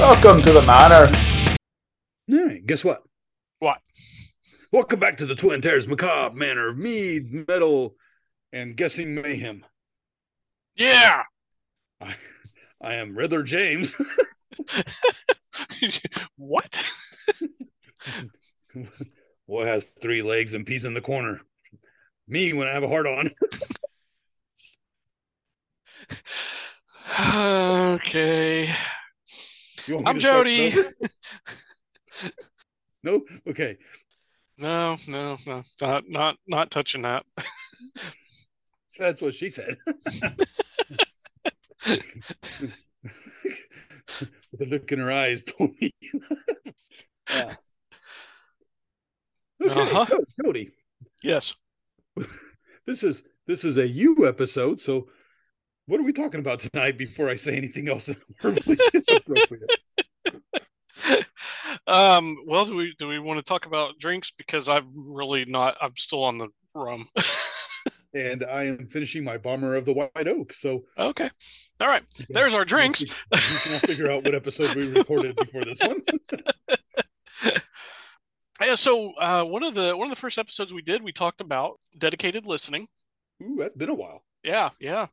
Welcome to the manor. All right, guess what? What? Welcome back to the Twin Terrors Macabre Manor of Mead, Metal, and Guessing Mayhem. Yeah. I, I am Riddler James. what? what has three legs and peas in the corner? Me when I have a heart on. okay. You want me I'm Jody. no? Okay. No, no, no, not not not touching that. That's what she said. the look in her eyes told me. Yeah. Okay, Uh-huh. so Jody, Yes. this is this is a you episode. So, what are we talking about tonight? Before I say anything else um. Well, do we do we want to talk about drinks because I'm really not. I'm still on the rum. and I am finishing my bomber of the White Oak. So okay. All right. There's our drinks. we can figure out what episode we recorded before this one. Yeah. So uh, one of the one of the first episodes we did, we talked about dedicated listening. Ooh, that's been a while. Yeah. Yeah.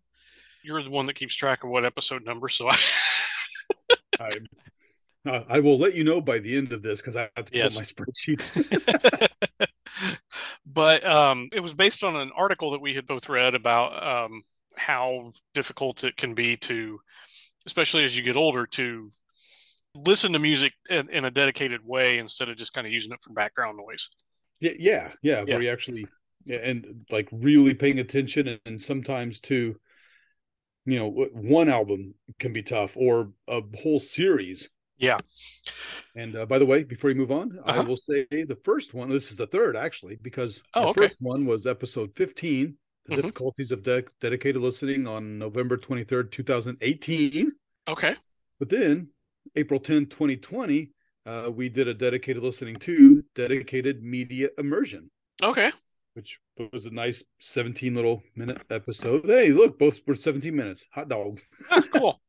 You're the one that keeps track of what episode number, so I. I, uh, I will let you know by the end of this because I have to Yes. pull my spreadsheet. but um, it was based on an article that we had both read about um, how difficult it can be to, especially as you get older, to listen to music in, in a dedicated way instead of just kind of using it for background noise. yeah, yeah, yeah, Yeah. Where you actually and like really paying attention, and, and sometimes too, you know, one album can be tough, or a whole series. Yeah. And uh, by the way, before you move on, I Uh-huh. will say the first one. This is the third actually, because Oh, the okay. first one was episode fifteen. The Mhm. difficulties of de- dedicated listening on November twenty third, two thousand eighteen. Okay. But then April 10, 2020, uh, we did a dedicated listening to dedicated media immersion, Okay. Which was a nice 17 little minute episode. Hey, look, both were 17 minutes. Hot dog. Ah, cool.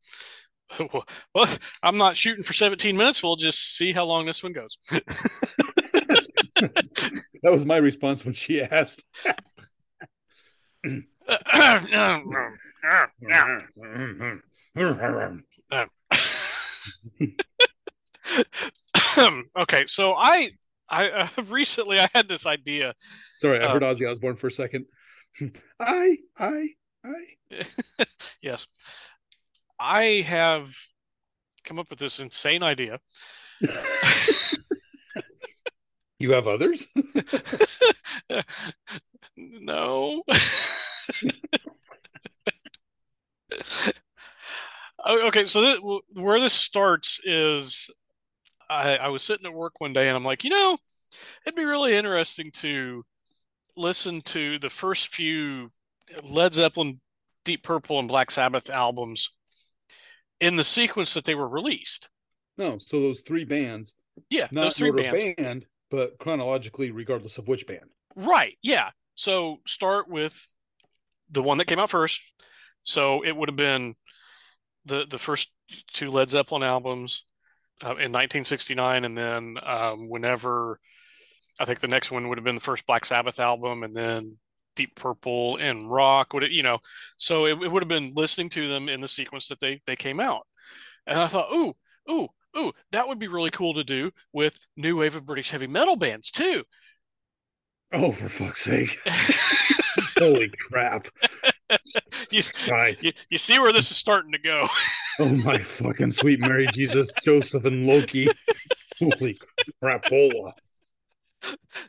Well, I'm not shooting for 17 minutes. We'll just see how long this one goes. That was my response when she asked. okay, so I I uh, recently I had this idea. Sorry, I Uh, heard Ozzy Osbourne for a second. I, I, I. yes, I have come up with this insane idea. You have others? no. Okay, so where this starts is I, I was sitting at work one day and I'm like, you know, it'd be really interesting to listen to the first few Led Zeppelin, Deep Purple, and Black Sabbath albums in the sequence that they were released. No, so those three bands, Yeah, not those three bands. band, but chronologically, regardless of which band. Right. Yeah. So start with the one that came out first. So it would have been the the first two Led Zeppelin albums uh, in 1969, and then um, whenever I think the next one would have been the first Black Sabbath album, and then Deep Purple in Rock. Would it, you know? So it, it would have been listening to them in the sequence that they they came out, and I thought, ooh, ooh, ooh, that would be really cool to do with new wave of British heavy metal bands too. Oh, for fuck's sake. Holy crap. you, you, you see where this is starting to go. Oh, my fucking sweet Mary Jesus, Joseph, and Loki. Holy crapola.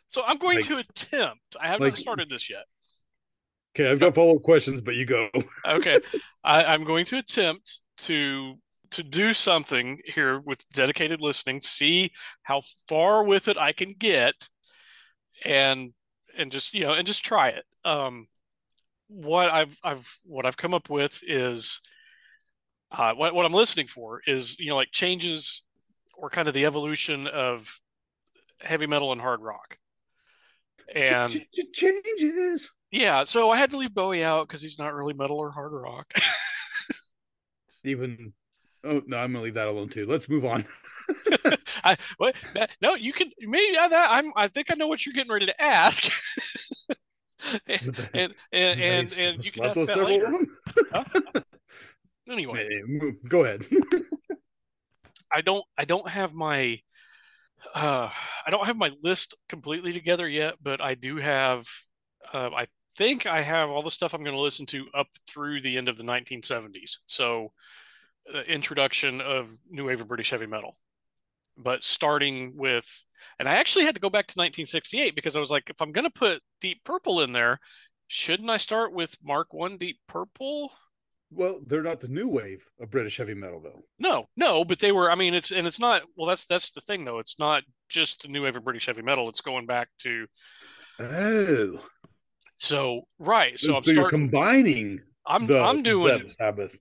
So I'm going Like- to attempt. I have like- not started this yet. Okay, I've got follow up questions, but you go. Okay, I, I'm going to attempt to to do something here with dedicated listening. See how far with it I can get, and and just you know and just try it. Um, what I've I've what I've come up with is uh, what what I'm listening for is you know like changes or kind of the evolution of heavy metal and hard rock. And Ch- ch- changes. yeah, so I had to leave Bowie out because he's not really metal or hard rock. Even Oh no, I'm gonna leave that alone too. Let's move on. I what? No, you can maybe uh, that I'm. I think I know what you're getting ready to ask. and and and, and, and you can ask that later. Huh? Anyway, go ahead. I don't. I don't have my. Uh, I don't have my list completely together yet, but I do have. Uh, I think I have all the stuff I'm going to listen to up through the end of the 1970s. So, uh, introduction of new wave of British heavy metal. But starting with, and I actually had to go back to 1968 because I was like, if I'm going to put Deep Purple in there, shouldn't I start with Mark One Deep Purple? Well, they're not the new wave of British heavy metal, though. No, no, but they were. I mean, it's and it's not. Well, that's that's the thing, though. It's not just the new wave of British heavy metal. It's going back to. Oh. So right, so, so I'm you're starting, combining. I'm the, I'm doing Sabbath.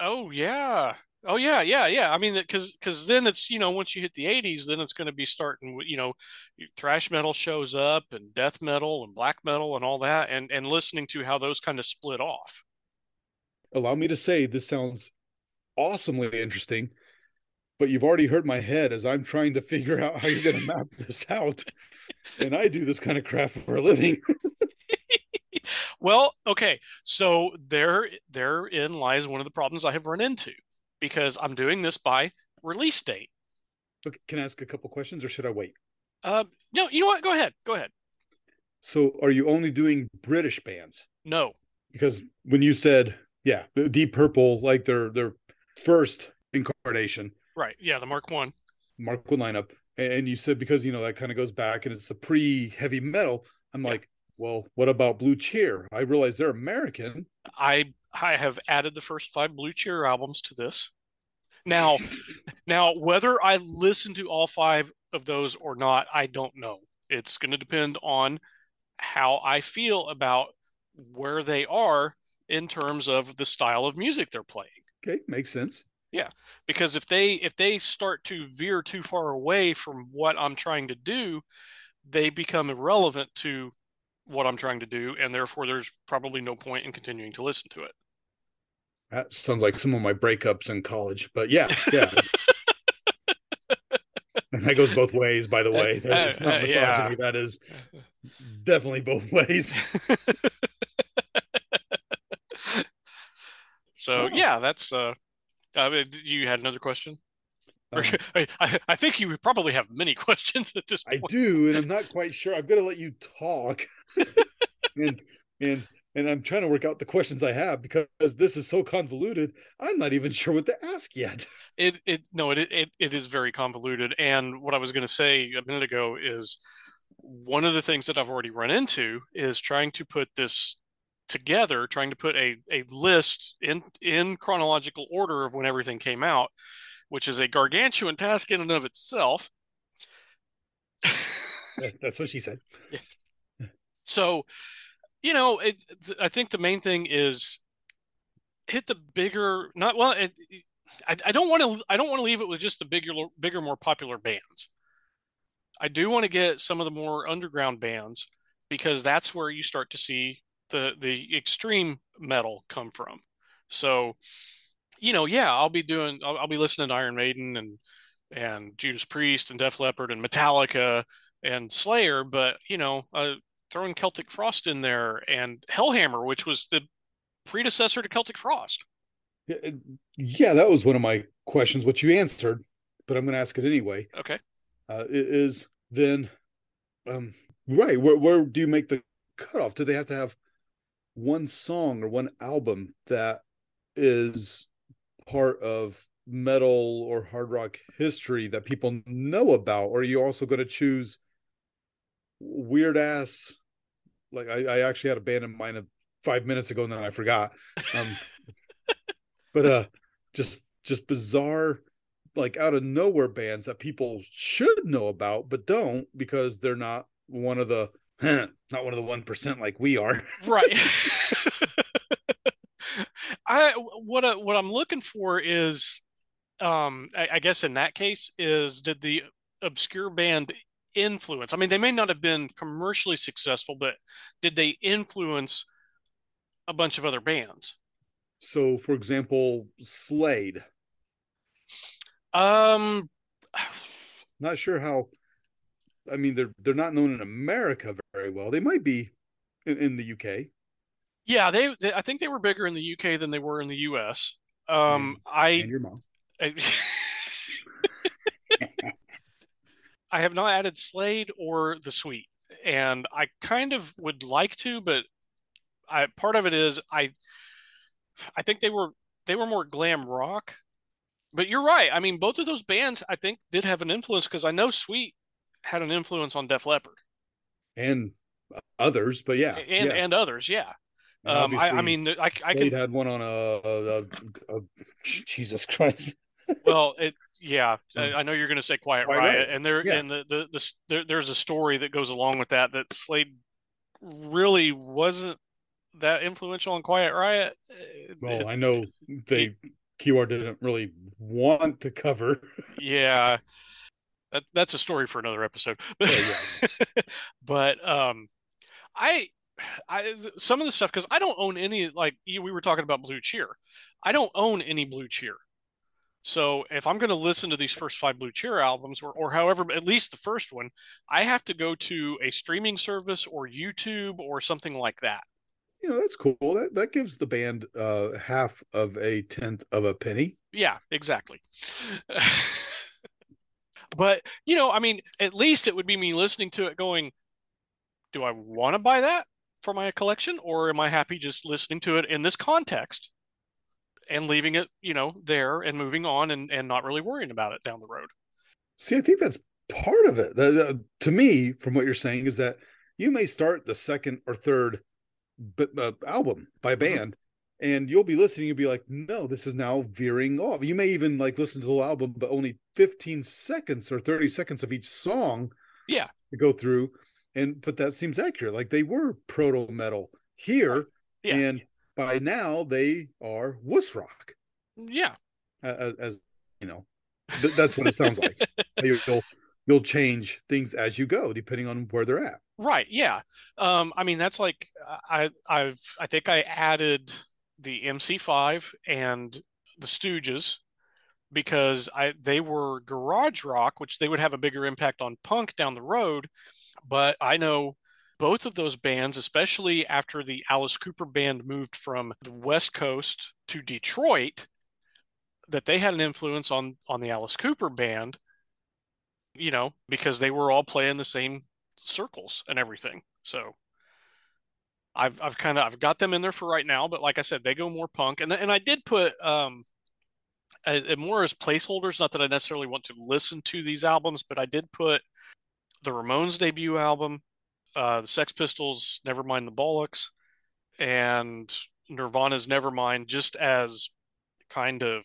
Oh yeah, oh yeah, yeah, yeah. I mean, because because then it's you know once you hit the '80s, then it's going to be starting. You know, thrash metal shows up and death metal and black metal and all that, and and listening to how those kind of split off allow me to say this sounds awesomely interesting, but you've already hurt my head as I'm trying to figure out how you're going to map this out. And I do this kind of crap for a living. well, okay. So there therein lies one of the problems I have run into because I'm doing this by release date. Okay, can I ask a couple questions or should I wait? Uh, no, you know what? Go ahead. Go ahead. So are you only doing British bands? No. Because when you said yeah, Deep Purple, like their their first incarnation. Right. Yeah, the Mark One. Mark One lineup, and you said because you know that kind of goes back and it's the pre heavy metal. I'm yeah. like, well, what about Blue Cheer? I realize they're American. I I have added the first five Blue Cheer albums to this. Now, now whether I listen to all five of those or not, I don't know. It's going to depend on how I feel about where they are in terms of the style of music they're playing. Okay, makes sense. Yeah, because if they if they start to veer too far away from what I'm trying to do, they become irrelevant to what I'm trying to do, and therefore there's probably no point in continuing to listen to it. That sounds like some of my breakups in college, but yeah, yeah. and that goes both ways, by the way. It's not misogyny. Yeah. That is definitely both ways. So oh. yeah, that's uh, uh, you had another question. Um, I, I think you probably have many questions at this point. I do, and I'm not quite sure. I'm going to let you talk, and and and I'm trying to work out the questions I have because this is so convoluted. I'm not even sure what to ask yet. It it no, it it it is very convoluted. And what I was going to say a minute ago is one of the things that I've already run into is trying to put this together trying to put a, a list in in chronological order of when everything came out which is a gargantuan task in and of itself that's what she said yeah. so you know it, i think the main thing is hit the bigger not well it, I, I don't want to i don't want to leave it with just the bigger bigger more popular bands i do want to get some of the more underground bands because that's where you start to see the the extreme metal come from. So, you know, yeah, I'll be doing, I'll, I'll be listening to Iron Maiden and and Judas Priest and Def Leppard and Metallica and Slayer, but you know, uh, throwing Celtic Frost in there and Hellhammer, which was the predecessor to Celtic Frost. Yeah, yeah, that was one of my questions, which you answered, but I'm going to ask it anyway. Okay. Uh, is then, um, right? Where where do you make the cutoff? Do they have to have one song or one album that is part of metal or hard rock history that people know about or are you also going to choose weird ass like I, I actually had a band in mind of five minutes ago and then i forgot um but uh just just bizarre like out of nowhere bands that people should know about but don't because they're not one of the not one of the one percent like we are. right. I what I, what I'm looking for is, um, I, I guess in that case is did the obscure band influence? I mean, they may not have been commercially successful, but did they influence a bunch of other bands? So, for example, Slade. Um, Not sure how. I mean, they're they're not known in America very well. They might be in, in the UK. yeah, they, they I think they were bigger in the UK than they were in the US. Um, And I your mom. I, I have not added Slade or the Sweet, and I kind of would like to, but I part of it is I I think they were they were more glam rock. But you're right. I mean, both of those bands I think did have an influence because I know Sweet had an influence on Def Leppard and others, but yeah, and yeah. and others. Yeah. Um, I, I mean, I, I Slade can had one on a, a, a, a Jesus Christ. Well, it yeah, I, I know you're going to say Quiet Quiet Riot, Riot. and there Yeah. and the the, the there, there's a story that goes along with that that Slade really wasn't that influential on Quiet Riot. Uh, Well, I know they QR didn't really want to cover. Yeah, that that's a story for another episode. Oh, but um, I I some of the stuff because I don't own any like we were talking about Blue Cheer. I don't own any Blue Cheer. So if I'm going to listen to these first five Blue Cheer albums, or, or however, at least the first one, I have to go to a streaming service or YouTube or something like that. You know, that's cool. That that gives the band uh half of a tenth of a penny. Yeah, exactly. but, you know, I mean, at least it would be me listening to it going, do I want to buy that for my collection? Or am I happy just listening to it in this context and leaving it, you know, there and moving on and, and not really worrying about it down the road? See, I think that's part of it. The- the- to me, from what you're saying, is that you may start the second or third b- uh, album by a Mhm. band, and you'll be listening. You'll be like, "No, this is now veering off." You may even like listen to the whole album, but only 15 seconds or 30 seconds of each song Yeah. to go through. And but that seems accurate. Like they were proto metal here, Yeah. and by now they are wuss rock. Yeah. As, as you know, th- that's what it sounds like. You'll you'll change things as you go, depending on where they're at. Right. Yeah. Um, I mean, that's like I I've I think I added the MC5 and the Stooges because I they were garage rock, which they would have a bigger impact on punk down the road. But I know both of those bands, especially after the Alice Cooper band moved from the West Coast to Detroit, that they had an influence on on the Alice Cooper band, you know, because they were all playing the same circles and everything. So I've I've kind of I've got them in there for right now, but like I said, they go more punk, and and I did put um a, a more as placeholders. Not that I necessarily want to listen to these albums, but I did put the Ramones debut album, uh, the Sex Pistols, Nevermind the Bollocks, and Nirvana's Nevermind, just as kind of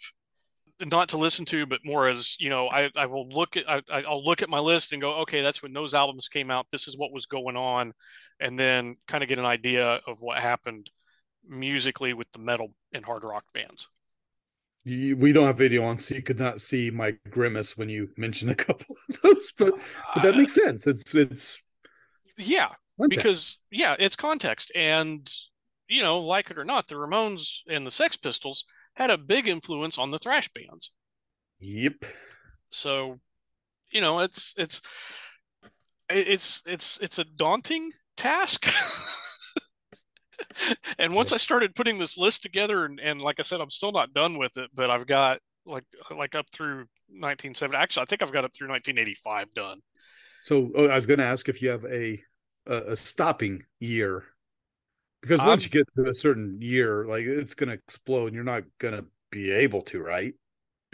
not to listen to, but more as you know, I, I will look at I, I'll look at my list and go, okay, that's when those albums came out. This is what was going on, and then kind of get an idea of what happened musically with the metal and hard rock bands. We don't have video on, so you could not see my grimace when you mentioned a couple of those, but but that makes sense. It's it's yeah, context. because yeah, it's context, and you know, like it or not, the Ramones and the Sex Pistols had a big influence on the thrash bands. yep. So, you know, it's it's it's it's it's a daunting task. and once I started putting this list together, and, and like I said, I'm still not done with it, but I've got like like up through 1970. Actually, I think I've got up through 1985 done. So oh, I was going to ask if you have a a, a stopping year, because Um, once you get to a certain year, like it's going to explode, and you're not going to be able to, right?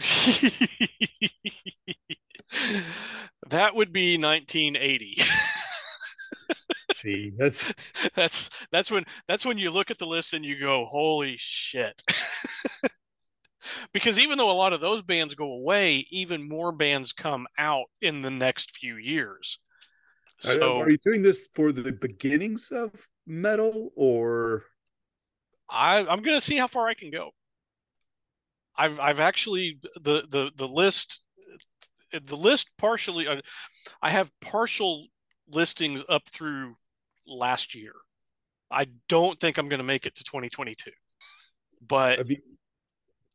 that would be 1980. See, that's that's that's when that's when you look at the list and you go, "Holy shit." Because even though a lot of those bands go away, even more bands come out in the next few years. So are you doing this for the beginnings of metal or I, I'm going to see how far I can go. I've I've actually the the the list the list partially uh, I have partial listings up through last year. I don't think I'm going to make it to 2022, but have you,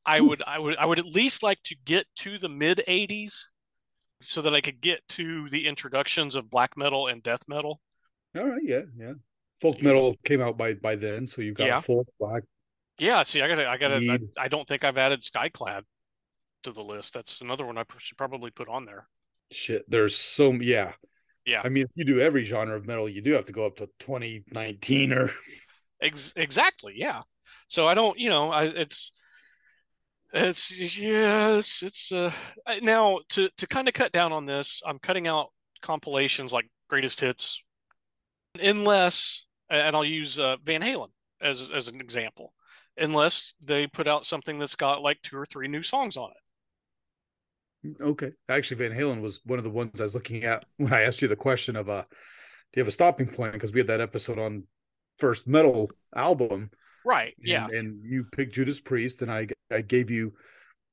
I would I would I would at least like to get to the mid 80s so that I could get to the introductions of black metal and death metal. All right, yeah, yeah. Folk metal came out by by then, so you've got Yeah. folk, black. Yeah, see, I got I got I, I don't think I've added Skyclad to the list. That's another one I should probably put on there. Shit, there's so yeah. Yeah. I mean, if you do every genre of metal, you do have to go up to 2019 or Ex- exactly, yeah. So I don't, you know, I it's it's yes, it's uh now to to kind of cut down on this, I'm cutting out compilations like greatest hits unless and I'll use uh, Van Halen as as an example. Unless they put out something that's got like two or three new songs on it. Okay. Actually, Van Halen was one of the ones I was looking at when I asked you the question of uh do you have a stopping point? Because we had that episode on first metal album. Right. Yeah. And you picked Judas Priest, and I I gave you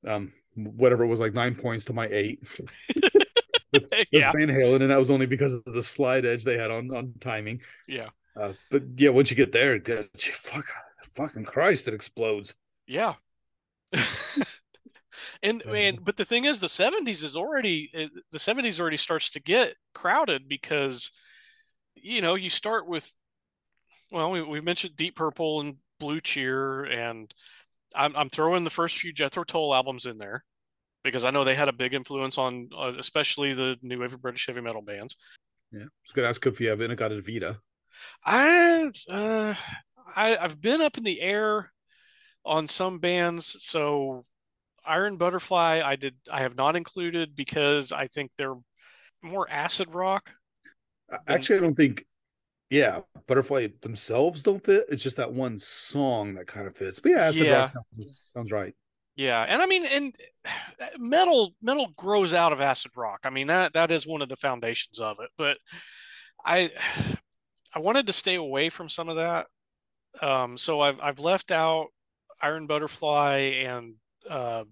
um whatever it was like nine points to my eight. with yeah. Van Halen, and that was only because of the slide edge they had on on timing. Yeah. Uh, but yeah, once you get there, good, fuck, fucking Christ, it explodes. Yeah. and Yeah. and but the thing is the 70s is already uh, the 70s already starts to get crowded because you know you start with well we, we've mentioned deep purple and blue cheer and I'm, I'm throwing the first few jethro tull albums in there because i know they had a big influence on uh, especially the new wave of british heavy metal bands Yeah, I was gonna ask if you have Inagata Vita. I, uh, I I've been up in the air on some bands. So Iron Butterfly, I did I have not included because I think they're more acid rock. I- Actually, I don't think. Yeah, Butterfly themselves don't fit. It's just that one song that kind of fits. But yeah, acid Yeah. rock sounds, sounds right. Yeah, and I mean, and metal metal grows out of acid rock. I mean that that is one of the foundations of it. But I I wanted to stay away from some of that. Um, so I've I've left out Iron Butterfly and uh,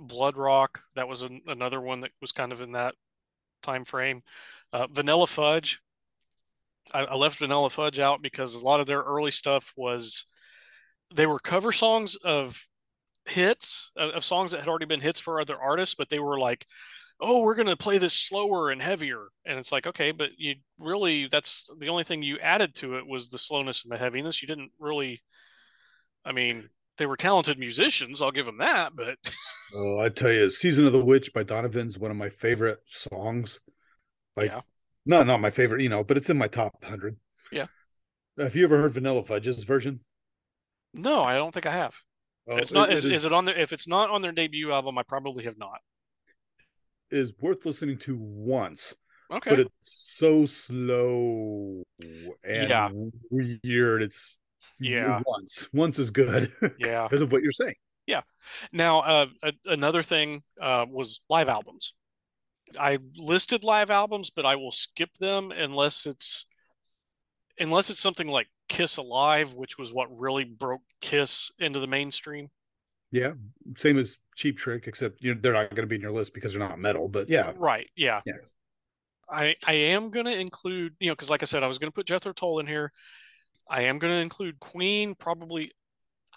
Bloodrock. That was an, another one that was kind of in that time frame. Uh, Vanilla Fudge. I, I left Vanilla Fudge out because a lot of their early stuff was they were cover songs of hits of, of songs that had already been hits for other artists, but they were like, "Oh, we're gonna play this slower and heavier," and it's like, okay, but you really that's the only thing you added to it was the slowness and the heaviness. You didn't really, I mean, they were talented musicians, I'll give them that, but Oh, I tell you, "Season of the Witch" by Donovan's one of my favorite songs. Like, Yeah. No, not my favorite, you know, but it's in my top hundred. Yeah. Have you ever heard Vanilla Fudge's version? no, I don't think I have. Oh, it's not. it is, is it on their? If it's not on their debut album, I probably have not. is worth listening to once, Okay. but it's so slow and Yeah. weird. It's Yeah. once, once is good yeah. because of what you're saying. Yeah. Now, uh, a, another thing uh, was live albums. I listed live albums, but I will skip them unless it's unless it's something like Kiss Alive, which was what really broke Kiss into the mainstream. Yeah, same as Cheap Trick, except you know, they're not going to be in your list because they're not metal. But yeah, Right. Yeah. Yeah. I I am going to include, you know, because like I said, I was going to put Jethro Tull in here. I am going to include Queen. Probably,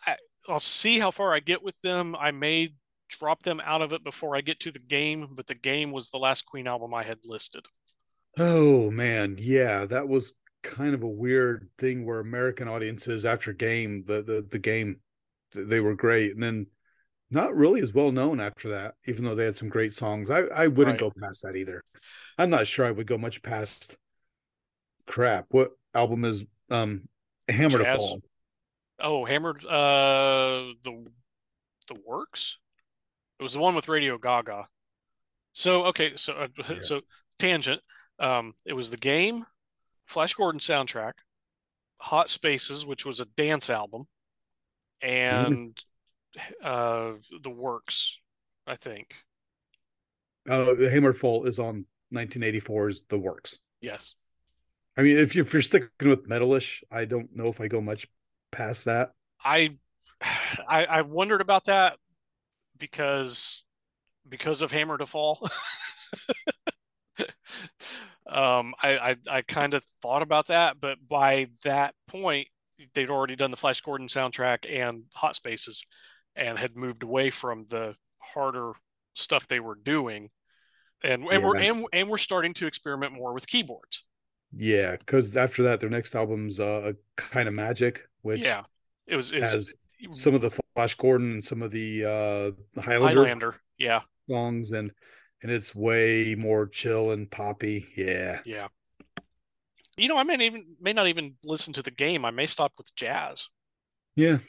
I, I'll see how far I get with them. I may drop them out of it before I get to the game, but the game was the last Queen album I had listed. Oh man, yeah, that was kind of a weird thing where American audiences after game the the the game they were great and then not really as well known after that even though they had some great songs. I I wouldn't Right. go past that either. I'm not sure I would go much past crap. What album is um Hammer to Fall? Oh, Hammered, uh, the the Works. It was the one with Radio Gaga. So okay, so uh, Yeah. so tangent. Um, it was the game, Flash Gordon soundtrack, Hot Spaces, which was a dance album, and uh, the Works, I think. Uh the Hammer to is on 1984's The Works. Yes. I mean if you're, if you're sticking with metalish, I don't know if I go much past that. I, I I wondered about that because because of Hammer to Fall. um, I I, I kind of thought about that, but by that point, they'd already done the Flash Gordon soundtrack and Hot Spaces, and had moved away from the harder stuff they were doing. And and Yeah. we're and, and we're starting to experiment more with keyboards. Yeah, because after that, their next album's uh, kind of magic, which yeah. It was it's has some of the Flash Gordon and some of the uh, Highlander, Highlander. Yeah. songs, and and it's way more chill and poppy. Yeah, Yeah. You know, I may even may not even listen to the game. I may stop with jazz. yeah,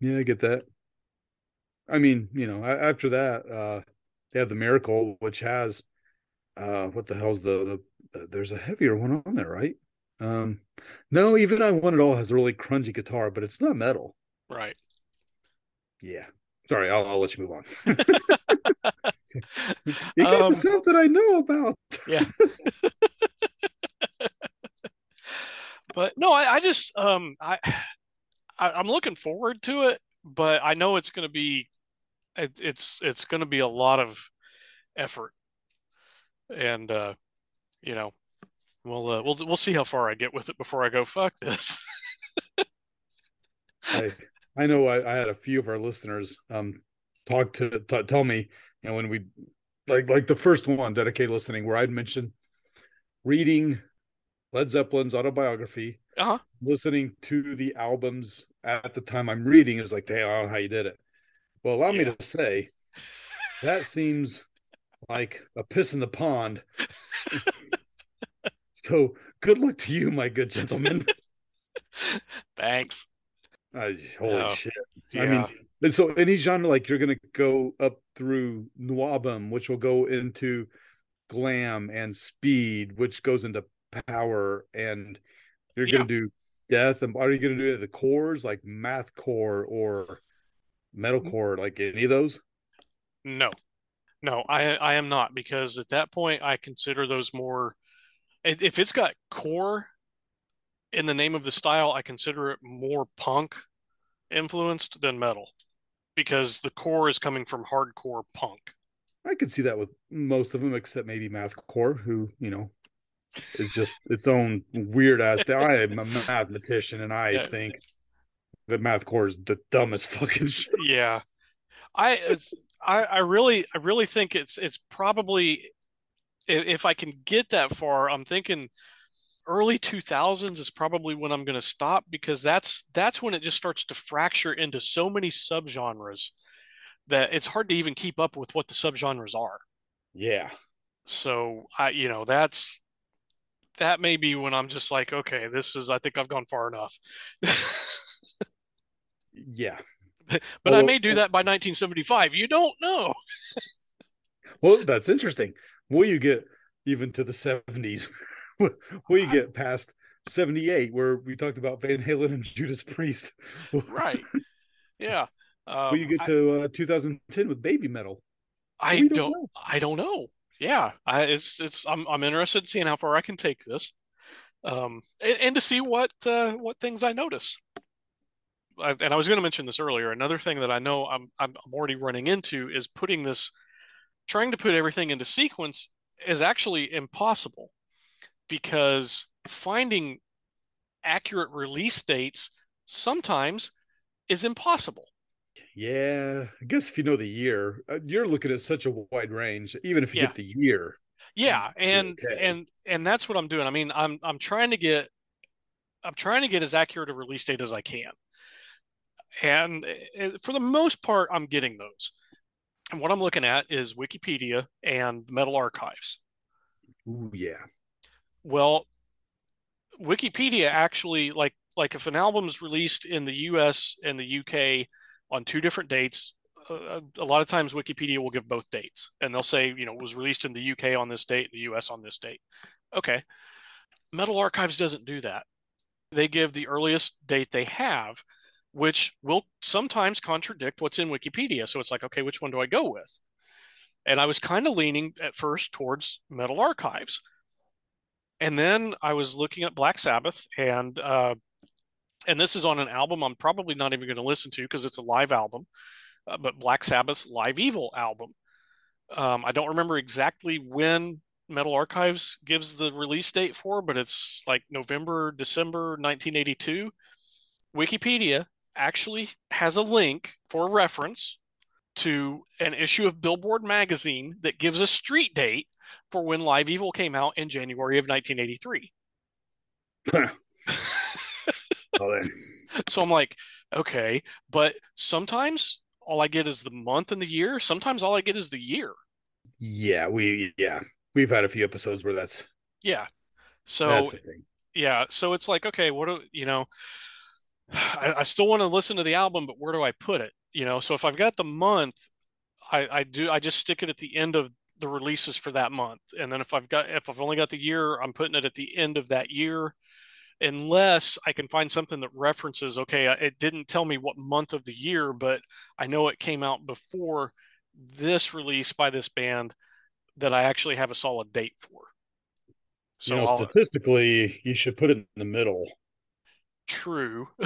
yeah. I get that. I mean, you know, after that, uh, they have the Miracle, which has uh, what the hell's the the there's a heavier one on there, right? Um, no, even I Want It All has a really grungy guitar, but it's not metal. Right. Yeah. Sorry, I'll, I'll let you move on. you got Um, the stuff that I know about. Yeah. But no, I, I just um I, I I'm looking forward to it, but I know it's going to be it, it's it's going to be a lot of effort, and uh, you know, we'll uh, we'll we'll see how far I get with it before I go fuck this. I I know I, I had a few of our listeners um talk to t- tell me, you know, when we like like the first one, dedicated listening, where I'd mentioned reading Led Zeppelin's autobiography, Uh-huh. listening to the albums at the time I'm reading is like, damn, I don't know how you did it. Well, allow me to say that seems like a piss in the pond. so good luck to you, my good gentleman. Thanks. Uh, holy Oh, shit. Yeah. I mean, and so any genre, like you're gonna go up through NWOBHM, which will go into glam and speed, which goes into power, and you're Yeah. gonna do death. And are you gonna do the cores like math core or metalcore, like any of those? No, no, I I am not because at that point I consider those more. if if it's got core in the name of the style, I consider it more punk influenced than metal because the core is coming from hardcore punk. I could see that with most of them, except maybe mathcore, who you know is just its own weird ass. I am a mathematician, and I Yeah. think that mathcore is the dumbest fucking shit. Yeah, I it's, I I really I really think it's it's probably if I can get that far, I'm thinking early 2000s is probably when I'm going to stop because that's that's when it just starts to fracture into so many subgenres that it's hard to even keep up with what the subgenres are. Yeah. So I you know that's that may be when I'm just like okay, this is I think I've gone far enough. Yeah. But I Well, may do that by 1975. You don't know. Well, that's interesting. Will you get even to the 70s? Will you get past 78, where we talked about Van Halen and Judas Priest? Right. Yeah. Um, you get I- to uh, 2010 with Babymetal? I don't, don't know. I don't know. Yeah, I it's it's I'm I'm interested in seeing how far I can take this, um, and, and to see what uh, what things I notice. I, and I was going to mention this earlier. Another thing that I know I'm I'm I'm already running into is putting this, trying to put everything into sequence is actually impossible, because finding accurate release dates sometimes is impossible. Yeah. I guess if you know the year, uh, you're looking at such a wide range, even if you Yeah. get the year. Yeah, and okay. and and that's what I'm doing. I mean, I'm I'm trying to get I'm trying to get as accurate a release date as I can. And for the most part, I'm getting those. And what I'm looking at is Wikipedia and Metal Archives. Ooh, yeah. Well, Wikipedia actually like like if an album is released in the US and the UK on two different dates, uh, a lot of times Wikipedia will give both dates and they'll say, you know, it was released in the UK on this date, the US on this date. Okay. Metal Archives doesn't do that. They give the earliest date they have, which will sometimes contradict what's in Wikipedia. So it's like, okay, which one do I go with? And I was kind of leaning at first towards Metal Archives. And then I was looking at Black Sabbath and uh, and this is on an album I'm probably not even going to listen to because it's a live album, uh, but Black Sabbath's Live Evil album. Um, I don't remember exactly when Metal Archives gives the release date for, but it's like November, December 1982. Wikipedia actually has a link for reference to an issue of Billboard magazine that gives a street date for when Live Evil came out in January of 1983. well. So I'm like, okay, but sometimes all I get is the month and the year. Sometimes all I get is the year. Yeah, we yeah we've had a few episodes where that's yeah. So yeah, so it's like okay, what do you know? I, I still want to listen to the album, but where do I put it? You know, so if I've got the month, I, I do I just stick it at the end of the releases for that month, and then if I've got if I've only got the year, I'm putting it at the end of that year, unless I can find something that references. Okay, it didn't tell me what month of the year, but I know it came out before this release by this band that I actually have a solid date for. So you know, statistically, you should put it in the middle. True.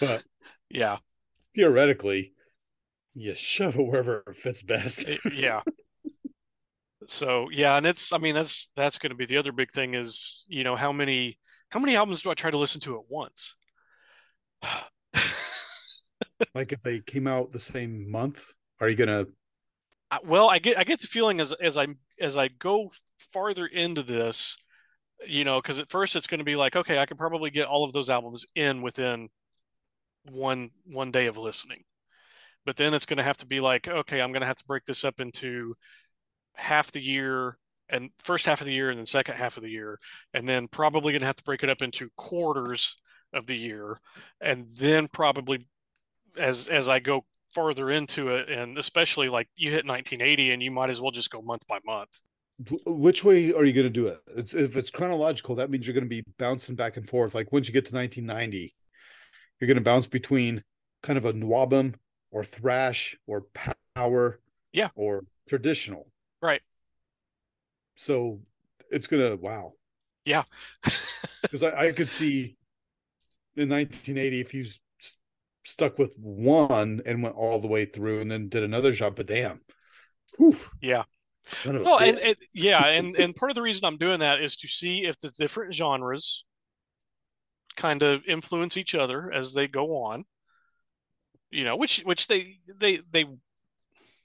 but yeah, theoretically, you shove it wherever it fits best. Eh, yeah. So yeah, and it's I mean that's that's going to be the other big thing is you know how many how many albums do I try to listen to at once? like if they came out the same month, are you gonna? Well, I get I get the feeling as as I as I go farther into this, you know, because at first it's going to be like, okay, I can probably get all of those albums in within one one day of listening, but then it's going to have to be like, okay, I'm going to have to break this up into half the year and first half of the year and then second half of the year and then probably going to have to break it up into quarters of the year and then probably as as I go farther into it and especially like you hit 1980 and you might as well just go month by month. Which way are you going to do it? It's, if it's chronological that means you're going to be bouncing back and forth. Like once you get to 1990 you're going to bounce between kind of a NWOBHM or thrash or power yeah or traditional right so it's going to wow yeah because I, I could see in 1980 if you stuck with one and went all the way through and then did another job. But damn. Whew. Yeah. Well, and, and, yeah, and and part of the reason I'm doing that is to see if the different genres kind of influence each other as they go on. You know, which which they they they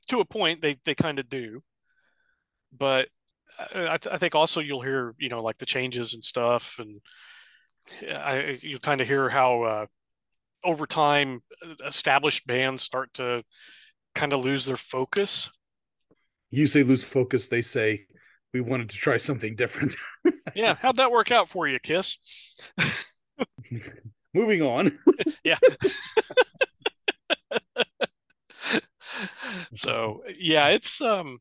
to a point they they kind of do, but I, th- I think also you'll hear you know like the changes and stuff, and I you kind of hear how uh, over time established bands start to kind of lose their focus. You say lose focus they say we wanted to try something different. Yeah how'd that work out for you kiss moving on yeah so yeah it's um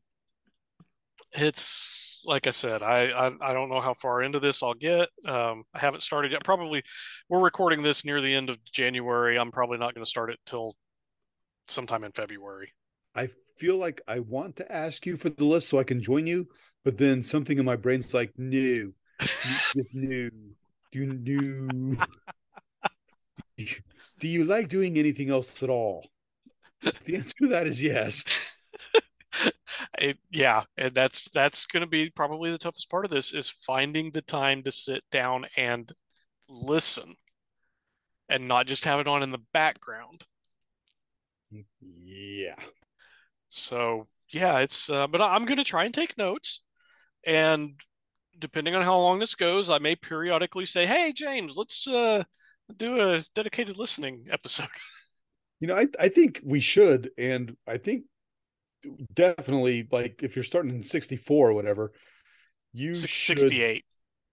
it's like I said, I, I, I don't know how far into this I'll get. Um, I haven't started yet. Probably we're recording this near the end of January. I'm probably not going to start it till sometime in February. I feel like I want to ask you for the list so I can join you, but then something in my brain's like, no, no, do new. do you like doing anything else at all? The answer to that is yes. it, yeah, and that's that's going to be probably the toughest part of this is finding the time to sit down and listen, and not just have it on in the background. Yeah. So yeah, it's uh, but I'm going to try and take notes, and depending on how long this goes, I may periodically say, "Hey, James, let's uh, do a dedicated listening episode." You know, I I think we should, and I think definitely like if you're starting in 64 or whatever, you 68.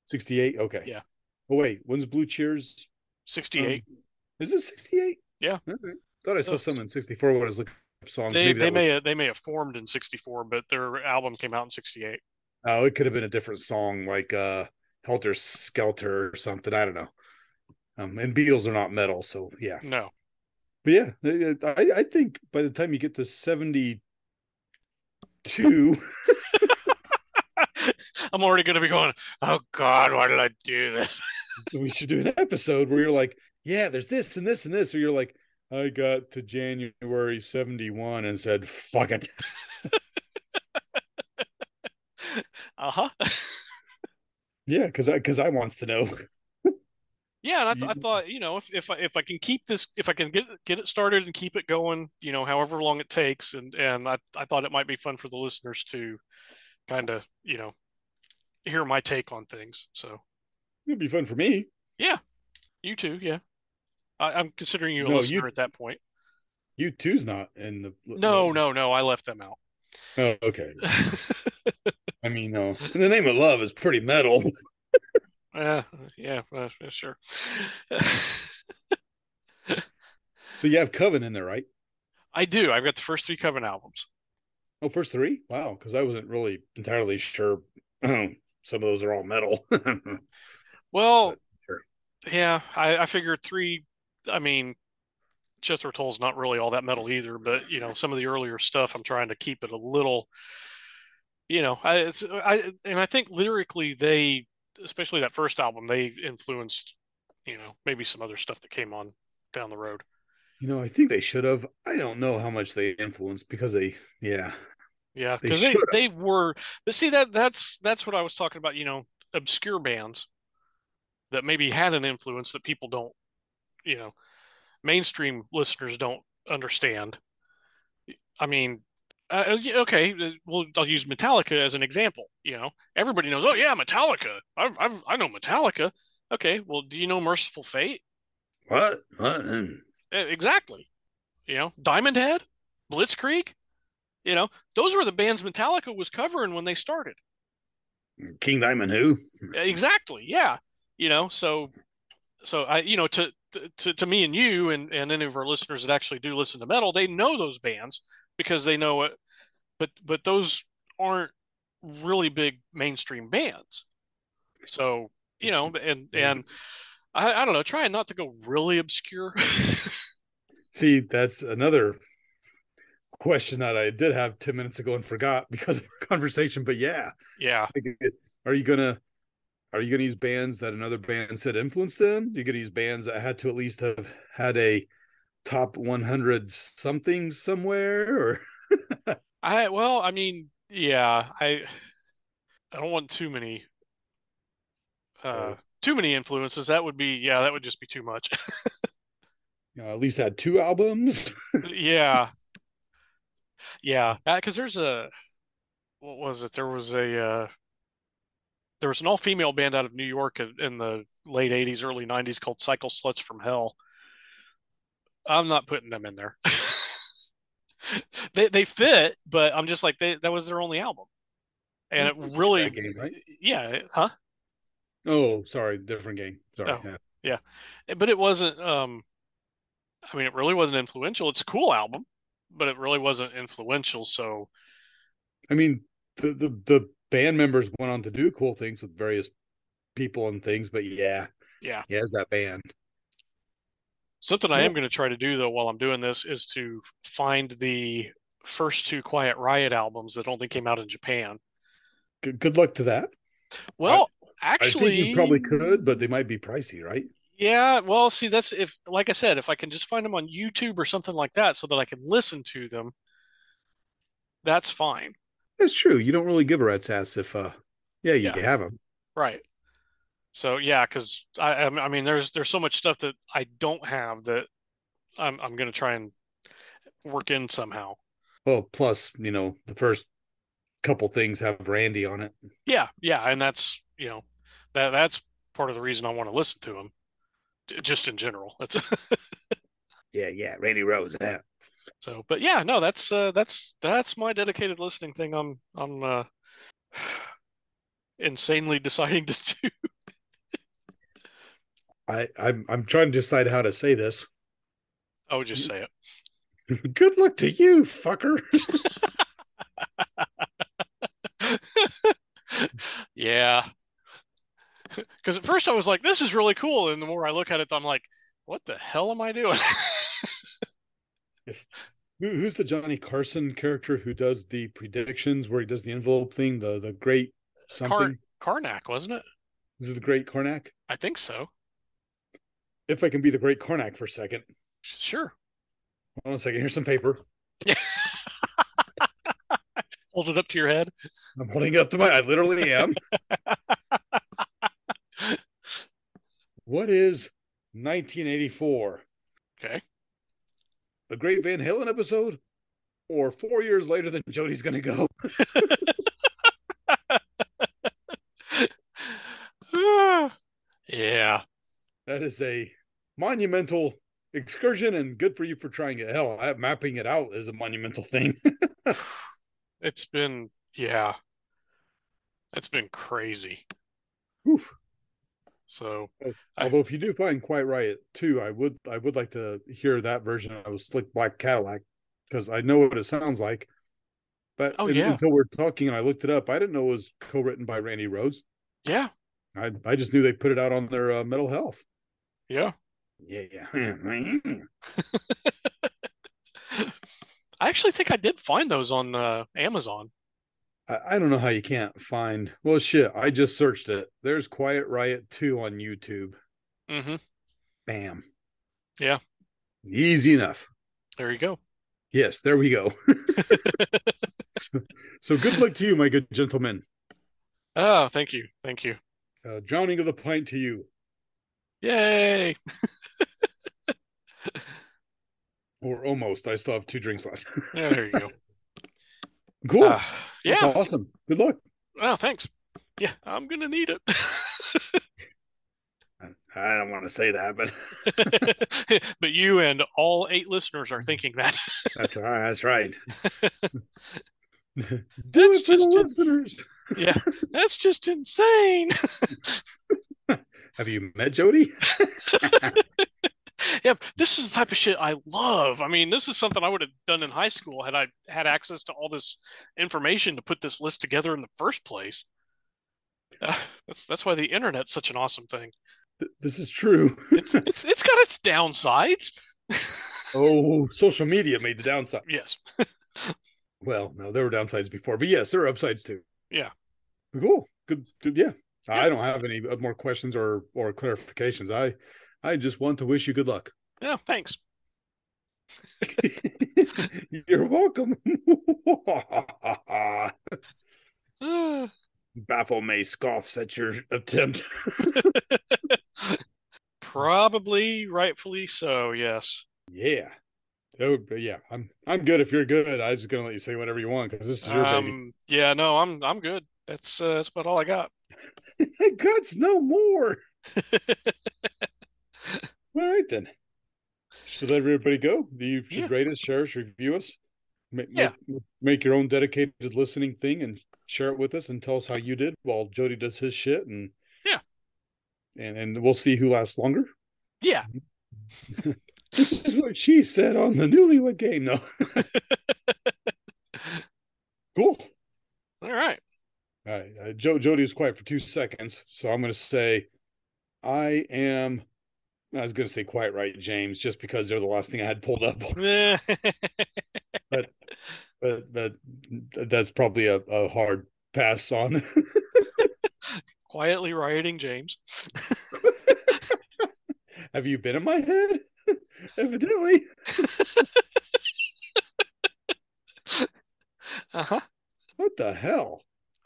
68. Okay. Yeah. Oh wait, when's Blue Cheers? 68. Um, is it 68? Yeah. Okay. Thought I saw oh. something in 64 when I was looking up songs. They, they may was... have, they may have formed in 64, but their album came out in 68. Oh, it could have been a different song like uh Helter Skelter or something. I don't know. Um, and Beatles are not metal, so yeah. No. But yeah, I, I think by the time you get to 72. I'm already going to be going, oh God, why did I do this? we should do an episode where you're like, yeah, there's this and this and this. Or you're like, I got to January 71 and said, fuck it. uh huh. yeah, because I, cause I wants to know. yeah. And I, th- I thought, you know, if if I, if I can keep this, if I can get get it started and keep it going, you know, however long it takes, and and I I thought it might be fun for the listeners to kind of, you know, hear my take on things. So It'd be fun for me. Yeah you too, yeah. I, I'm considering you a No, listener you- at that point. U2's not in the. No, no, no. I left them out. Oh, okay. I mean, no. the name of love is pretty metal. Uh, yeah, uh, sure. So you have Coven in there, right? I do. I've got the first three Coven albums. Oh, first three? Wow, because I wasn't really entirely sure. Some of those are all metal. Well, sure. yeah, I, I figured three. I mean, Jethro Tull's not really all that metal either, but you know, some of the earlier stuff, I'm trying to keep it a little. You know, I, it's, I and I think lyrically they, especially that first album, they influenced, you know, maybe some other stuff that came on down the road. you know, I think they should have. I don't know how much they influenced because they, yeah, Yeah, because they, should've. they were, but see that that's that's what I was talking about. You know, obscure bands that maybe had an influence that people don't, you know, mainstream listeners don't understand. I mean, uh, okay, uh, well, I'll use Metallica as an example. You know, everybody knows. Oh yeah, Metallica. I've, I've I know Metallica. Okay, well, do you know Mercyful Fate? what, what? Mm. Eh, Exactly. You know, Diamond Head, Blitzkrieg. You know, those were the bands Metallica was covering when they started. King Diamond, who? Exactly. Yeah. You know, so so I you know to to to me and you and and any of our listeners that actually do listen to metal, they know those bands because they know it but but those aren't really big mainstream bands. So, you know, mm-hmm. and mm-hmm. and I, I don't know, trying not to go really obscure. See, that's another question that I did have 10 minutes ago and forgot because of our conversation. But yeah, yeah. are you gonna are you gonna use bands that another band said influenced them? You're gonna use bands that had to at least have had a top 100 something somewhere or I well, I mean, yeah, I I don't want too many uh too many influences. That would be yeah, that would just be too much. you know, at least had two albums. Yeah. Yeah, because there's a what was it? There was a uh there was an all-female band out of New York in, in the late 80s, early 90s called Cycle Sluts from Hell. I'm not putting them in there. They they fit, but I'm just like they that was their only album. And it really game, right? yeah, huh? Oh, sorry, different game. Sorry. Oh. Yeah. But it wasn't um I mean it really wasn't influential. It's a cool album, but it really wasn't influential, so I mean, the, the the band members went on to do cool things with various people and things, but yeah, yeah. yeah, it's that band. Something I am going to try to do though while I'm doing this is to find the first two Quiet Riot albums that only came out in Japan. Good, good luck to that. Well, I actually, think you probably could, but they might be pricey, right? Yeah, well, see, that's if, like I said, if I can just find them on YouTube or something like that so that I can listen to them, that's fine. That's true. You don't really give a rat's ass if, uh, yeah, you Yeah. have them. Right. So yeah, because I, I I mean, there's there's so much stuff that I don't have that I'm I'm gonna try and work in somehow. Well, plus, you know, the first couple things have Randy on it. Yeah, yeah, and that's you know that that's part of the reason I want to listen to them, just in general. That's Yeah, yeah, Randy Rhoads. Yeah. so, but yeah, no, that's uh, that's that's my dedicated listening thing. I'm I'm uh, insanely deciding to do. I, I'm I'm trying to decide how to say this. Oh, just say it. Good luck to you, fucker. Yeah. Because at first I was like, this is really cool. And the more I look at it, I'm like, what the hell am I doing? Who's the Johnny Carson character who does the predictions where he does the envelope thing? The the great something. Car- Karnak, wasn't it? Is it the great Cornac? I think so. If I can be the great Cornac for a second. Sure. Hold on a second. Here's some paper. Hold it up to your head. I'm holding it up to my. I literally am. what is 1984. Okay. A Great Van Halen episode, or four years later than Jody's going to go. yeah. That is a monumental excursion, and good for you for trying it. Hell, mapping it out is a monumental thing. it's been, yeah, it's been crazy. Oof. So, although I, if you do find Quiet Riot too, I would I would like to hear that version of Slick Black Cadillac because I know what it sounds like. But oh, yeah. until we're talking and I looked it up, I didn't know it was co-written by Randy Rhoads. Yeah, I I just knew they put it out on their uh, Metal Health. Yeah, yeah, yeah. I actually think I did find those on uh, Amazon. I, I don't know how you can't find. Well, shit, I just searched it. There's Quiet Riot 2 on YouTube. Mm-hmm. Bam. Yeah. Easy enough. There you go. Yes, there we go. so, so, good luck to you, my good gentleman. Oh, thank you. Thank you. Uh, drowning of the pint to you. Yay. or almost. I still have two drinks left. yeah, there you go. Cool. Uh, yeah. That's awesome. Good luck. Oh, thanks. Yeah, I'm gonna need it. I don't want to say that, but but you and all eight listeners are thinking that. that's all right. That's right. that's just listeners. yeah, that's just insane. Have you met Jody? yeah, this is the type of shit I love. I mean, this is something I would have done in high school had I had access to all this information to put this list together in the first place. Uh, that's that's why the internet's such an awesome thing. This is true. it's it's it's got its downsides. oh, social media made the downside. Yes. well, no, there were downsides before, but yes, there are upsides too. Yeah. Cool. Good. Good. Yeah. I don't have any more questions or or clarifications. I I just want to wish you good luck. Yeah, thanks. You're welcome. Baphomet scoffs at your attempt. Probably rightfully so, yes. Yeah. Oh, yeah. I'm I'm good if you're good. I was just gonna let you say whatever you want because this is your um, baby. Yeah, no, I'm I'm good. That's uh, that's about all I got. God's no more. All right then. Should let everybody go. You should yeah. rate us, share us, review us. Make, yeah. Make, make, your own dedicated listening thing and share it with us and tell us how you did while Jody does his shit and yeah. And and we'll see who lasts longer. Yeah. this is what she said on the newlywed game. No. cool. All right. All right. Uh, Joe Jody was quiet for two seconds, so I'm going to say, I am I was going to say Quiet right, James, just because they're the last thing I had pulled up. but, but, but that's probably a, a hard pass on. Quietly rioting, James. Have you been in my head? Evidently. uh huh. What the hell?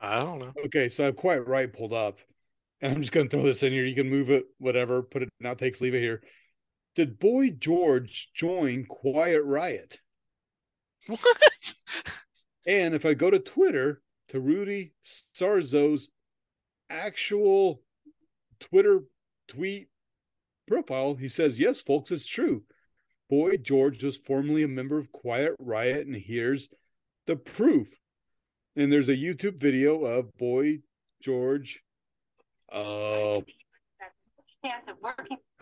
I don't know. Okay, so I have Quiet Riot pulled up and I'm just going to throw this in here. You can move it, whatever, put it in outtakes, leave it here. Did Boy George join Quiet Riot? What? and if I go to Twitter to Rudy Sarzo's actual Twitter tweet profile, he says, Yes, folks, it's true. Boy George was formerly a member of Quiet Riot, and here's the proof. And there's a YouTube video of Boy George Oh.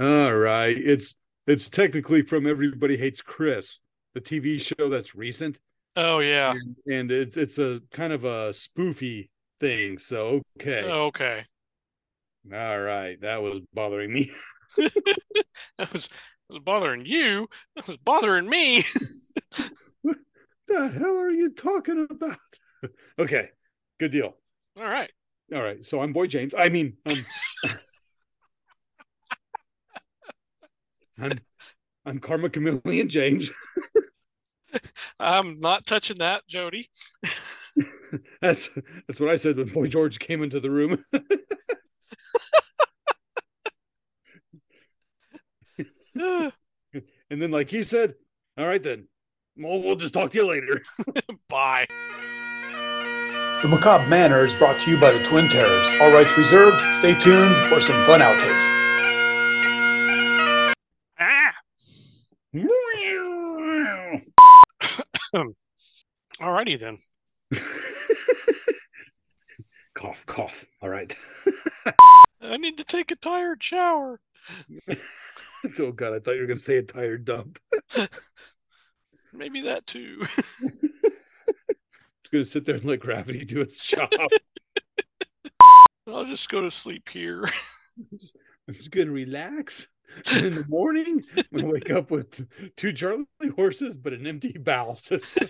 All right. It's it's technically from Everybody Hates Chris, the TV show that's recent. Oh yeah. And, and it's it's a kind of a spoofy thing. So okay. Oh, okay. All right. That was bothering me. that was, was bothering you. That was bothering me. what the hell are you talking about? okay. Good deal. All right. All right. So I'm Boy James. I mean, um, I'm I'm Karma Chameleon James. I'm not touching that, Jody. that's that's what I said when Boy George came into the room. and then like he said, "All right then, well, we'll just talk to you later." Bye. The Macabre Manor is brought to you by the Twin Terrors. All rights reserved. Stay tuned for some fun outtakes. Ah. Alrighty then. cough, cough. All right. I need to take a tired shower. oh god, I thought you were gonna say a tired dump. Maybe that too. It's gonna sit there and let gravity do its job. I'll just go to sleep here. I'm just gonna relax. And in the morning, I'm gonna wake up with two Charlie horses, but an empty bowel system.